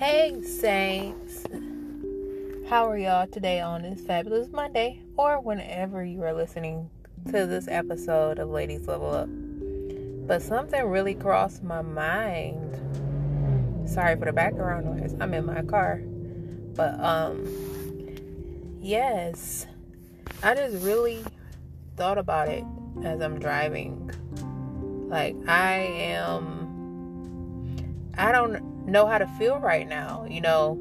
Hey, Saints. How are y'all today on this fabulous Monday or whenever you are listening to this episode of Ladies Level Up? But something really crossed my mind. Sorry for the background noise. I'm in my car. But, um, yes, I just really thought about it as I'm driving. Like, I am, I don't know how to feel right now. You know,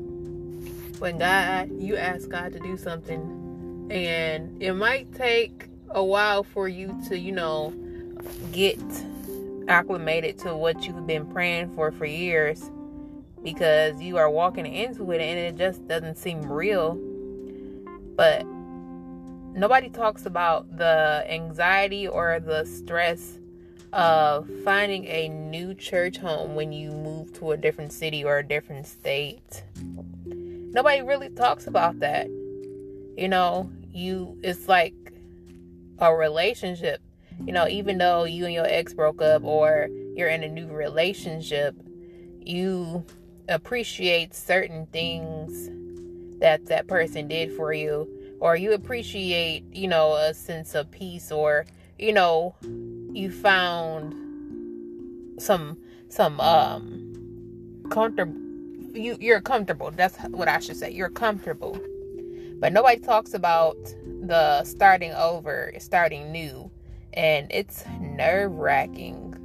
when God, you ask God to do something, and it might take a while for you to, you know, get acclimated to what you've been praying for for years because you are walking into it and it just doesn't seem real. But nobody talks about the anxiety or the stress of finding a new church home when you move to a different city or a different state. Nobody really talks about that. You know, you it's like a relationship. You know, even though you and your ex broke up or you're in a new relationship, you appreciate certain things that that person did for you or you appreciate, you know, a sense of peace or, you know, you found some some um comfortable you you're comfortable. That's what I should say. You're comfortable. But nobody talks about the starting over, starting new, and it's nerve-wracking.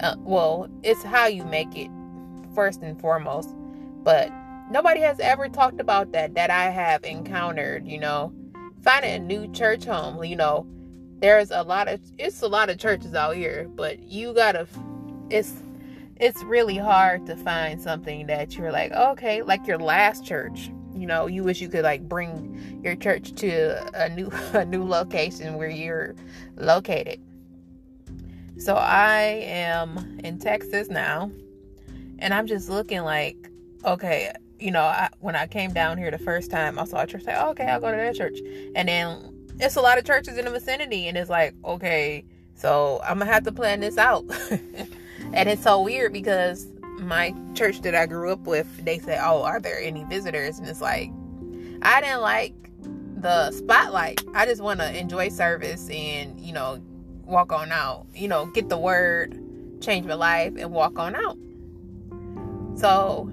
Uh, well, it's how you make it first and foremost, but nobody has ever talked about that that I have encountered, you know. Finding a new church home, you know, there's a lot of it's a lot of churches out here, but you gotta it's it's really hard to find something that you're like, okay, like your last church. You know, you wish you could like bring your church to a new a new location where you're located. So I am in Texas now, and I'm just looking like, okay, you know, I, when I came down here the first time, I saw a church. Like, okay, I'll go to that church, and then it's a lot of churches in the vicinity and it's like okay so i'm gonna have to plan this out. And it's so weird because my church that i grew up with they said oh are there any visitors? And it's like i didn't like the spotlight. I just want to enjoy service and you know walk on out you know get the word change my life and walk on out. So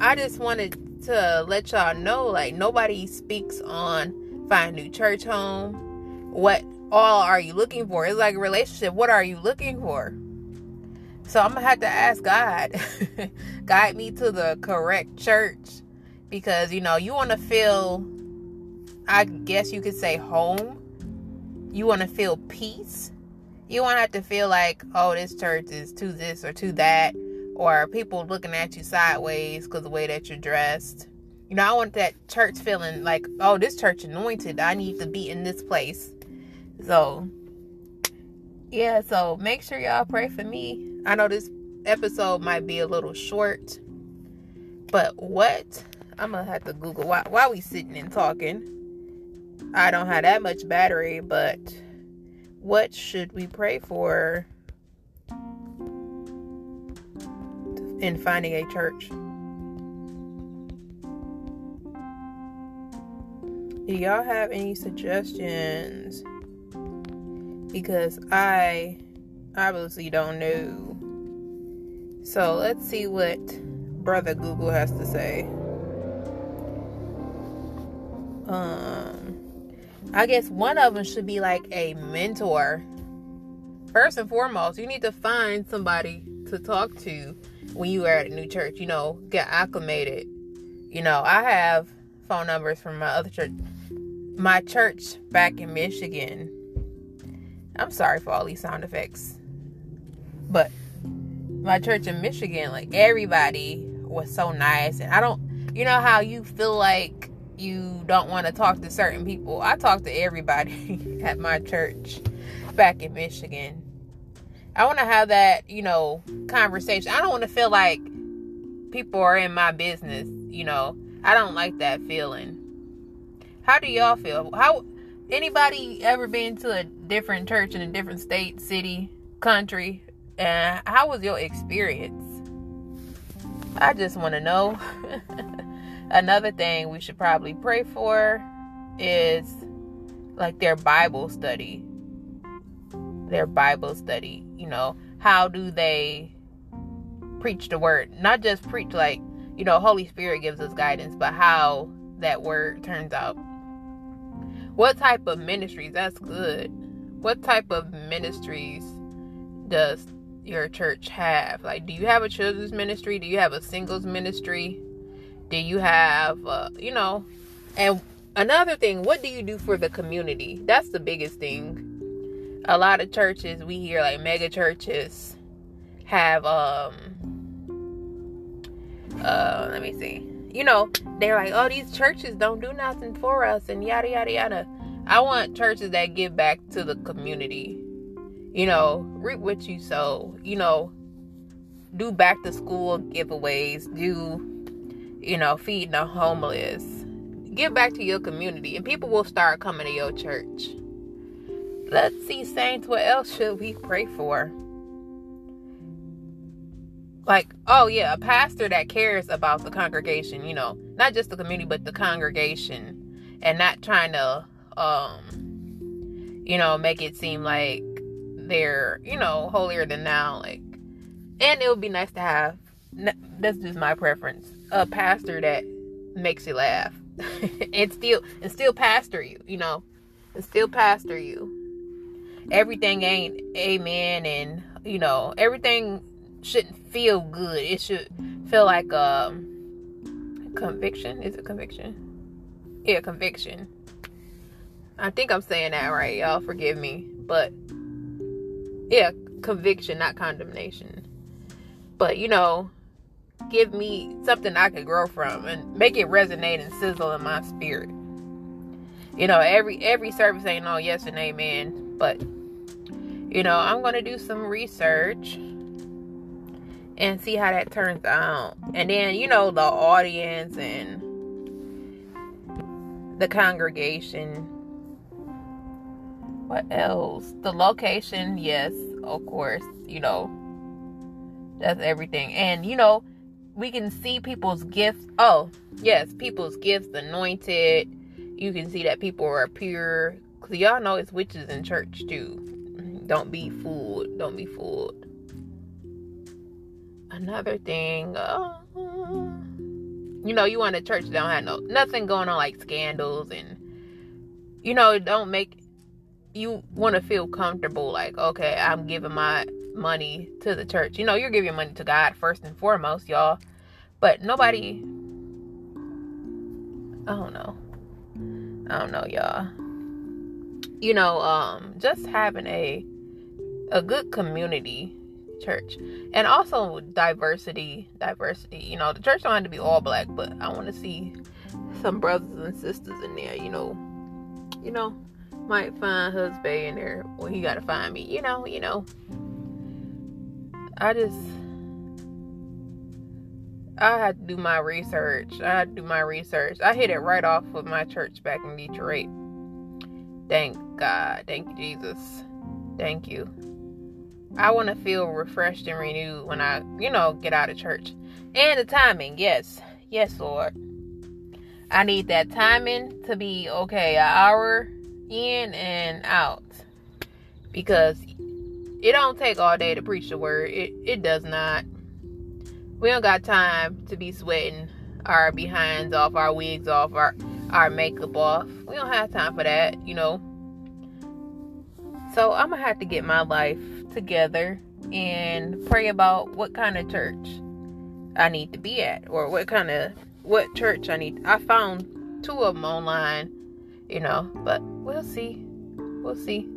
i just wanted to let y'all know like nobody speaks on find new church home. What all are you looking for? It's like a relationship. What are you looking for? So I'm gonna have to ask God, guide me to the correct church because you know you want to feel, I guess you could say home. You want to feel peace. You want to have to feel like, oh, this church is to this or to that, or people looking at you sideways because the way that you're dressed you know, I want that church feeling like, oh, this church anointed. I need to be in this place. So, yeah, so make sure y'all pray for me. I know this episode might be a little short, but what? I'm gonna have to Google why why we sitting and talking. I don't have that much battery, but what should we pray for in finding a church? Do y'all have any suggestions? Because I obviously don't know. So let's see what Brother Google has to say. Um, I guess one of them should be like a mentor. First and foremost, you need to find somebody to talk to when you are at a new church. You know, get acclimated. You know, I have phone numbers from my other church my church back in Michigan. I'm sorry for all these sound effects. But my church in Michigan, like everybody was so nice. And I don't, you know how you feel like you don't want to talk to certain people? I talk to everybody at my church back in Michigan. I want to have that, you know, conversation. I don't want to feel like people are in my business, you know. I don't like that feeling. How do y'all feel? How anybody ever been to a different church in a different state, city, country? And how was your experience? I just want to know. Another thing we should probably pray for is like their Bible study. Their Bible study, you know, how do they preach the word? Not just preach like, you know, Holy Spirit gives us guidance, but how that word turns out. What type of ministries? That's good. What type of ministries does your church have? Like, do you have a children's ministry? Do you have a singles ministry? Do you have, uh, you know, and another thing, what do you do for the community? That's the biggest thing. A lot of churches we hear, like mega churches, have, um, uh, let me see. You know, they're like, oh, these churches don't do nothing for us, and yada yada yada. I want churches that give back to the community you know, reap what you sow, you know, do back to school giveaways, do, you know, feed the homeless, give back to your community, and people will start coming to your church. Let's see, saints, what else should we pray for? Like, oh yeah, a pastor that cares about the congregation, you know, not just the community, but the congregation, and not trying to, um, you know, make it seem like they're you know holier than now like and it would be nice to have that's just my preference a pastor that makes you laugh and still and still pastor you you know and still pastor you. Everything ain't amen and you know everything shouldn't feel good. It should feel like a conviction? Is it conviction? Yeah conviction. I think i'm saying that right y'all. Forgive me. But yeah, conviction, not condemnation. But you know, give me something I could grow from and make it resonate and sizzle in my spirit. You know, every every service ain't all yes and amen, but you know, I'm gonna do some research and see how that turns out. And then, you know, the audience and the congregation what else? The location, yes, of course, you know, that's everything. And, you know, we can see people's gifts. Oh, yes, people's gifts anointed. You can see that people are pure. Because y'all know it's witches in church, too. Don't be fooled. Don't be fooled. Another thing, uh, you know, you want a church that don't have no nothing going on like scandals and you know, don't make you want to feel comfortable like okay i'm giving my money to the church. You know you're giving money to god first and foremost y'all. But nobody i don't know. I don't know y'all. You know um just having a a good community church and also diversity diversity you know the church don't have to be all black but i want to see some brothers and sisters in there you know you know might find husband in there. Well, he gotta find me. You know, you know. I just I had to do my research. I had to do my research. I hit it right off with my church back in Detroit. Thank God. Thank you, Jesus. Thank you. I want to feel refreshed and renewed when I, you know, get out of church. And the timing, yes. Yes, Lord. I need that timing to be okay, an hour in and out because it don't take all day to preach the word. It it does not. We don't got time to be sweating our behinds off, our wigs off, our our makeup off. We don't have time for that, you know. So I'm gonna have to get my life together and pray about what kind of church I need to be at or what kind of what church I need. I found two of them online you know, but we'll see. We'll see.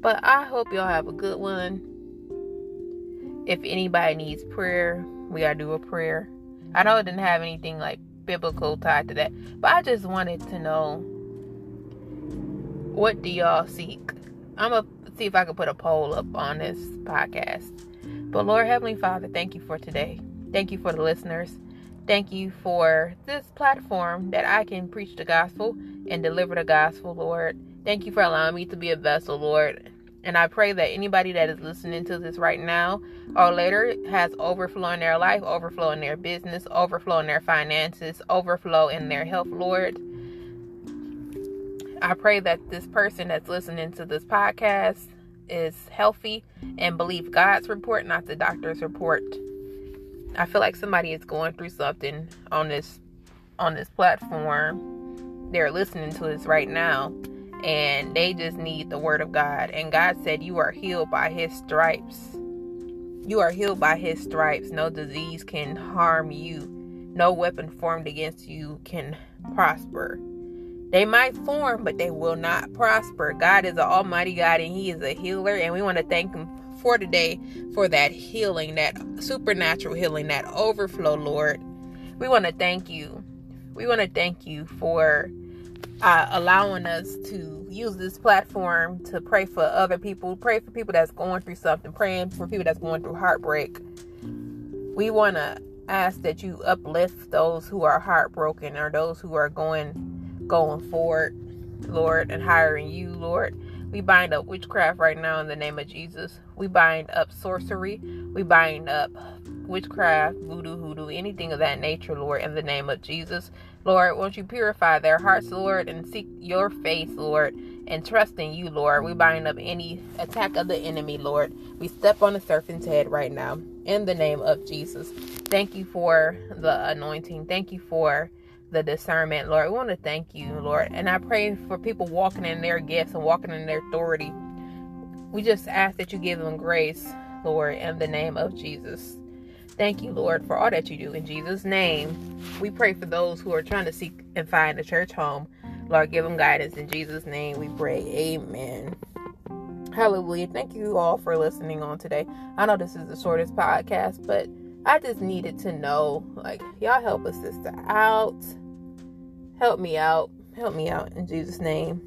But I hope y'all have a good one. If anybody needs prayer, we gotta do a prayer. I know it didn't have anything like biblical tied to that, but I just wanted to know what do y'all seek? I'm gonna see if I can put a poll up on this podcast. But Lord Heavenly Father, thank you for today. Thank you for the listeners. Thank you for this platform that I can preach the gospel and deliver the gospel, Lord. Thank you for allowing me to be a vessel, Lord. And I pray that anybody that is listening to this right now or later has overflow in their life, overflow in their business, overflow in their finances, overflow in their health, Lord. I pray that this person that's listening to this podcast is healthy and believe God's report, not the doctor's report. I feel like somebody is going through something on this on this platform. They're listening to this right now and they just need the word of God. And God said, You are healed by his stripes. You are healed by his stripes. No disease can harm you. No weapon formed against you can prosper. They might form, but they will not prosper. God is an almighty God and he is a healer. And we want to thank him for today for that healing, that supernatural healing, that overflow, Lord. We want to thank you. We want to thank you for uh, allowing us to use this platform to pray for other people, pray for people that's going through something, praying for people that's going through heartbreak. We want to ask that you uplift those who are heartbroken or those who are going going forward, Lord, and hiring you, Lord. We bind up witchcraft right now in the name of Jesus. We bind up sorcery. We bind up witchcraft, voodoo, hoodoo, anything of that nature, Lord, in the name of Jesus. Lord, won't you purify their hearts, Lord, and seek your face, Lord, and trust in you, Lord. We bind up any attack of the enemy, Lord. We step on the serpent's head right now in the name of Jesus. Thank you for the anointing. Thank you for the discernment, Lord. We want to thank you, Lord. And I pray for people walking in their gifts and walking in their authority. We just ask that you give them grace, Lord, in the name of Jesus. Thank you, Lord, for all that you do. In Jesus' name, we pray for those who are trying to seek and find a church home. Lord, give them guidance. In Jesus' name, we pray. Amen. Hallelujah. Thank you all for listening on today. I know this is the shortest podcast, but I just needed to know like, y'all help a sister out. Help me out. Help me out in Jesus' name.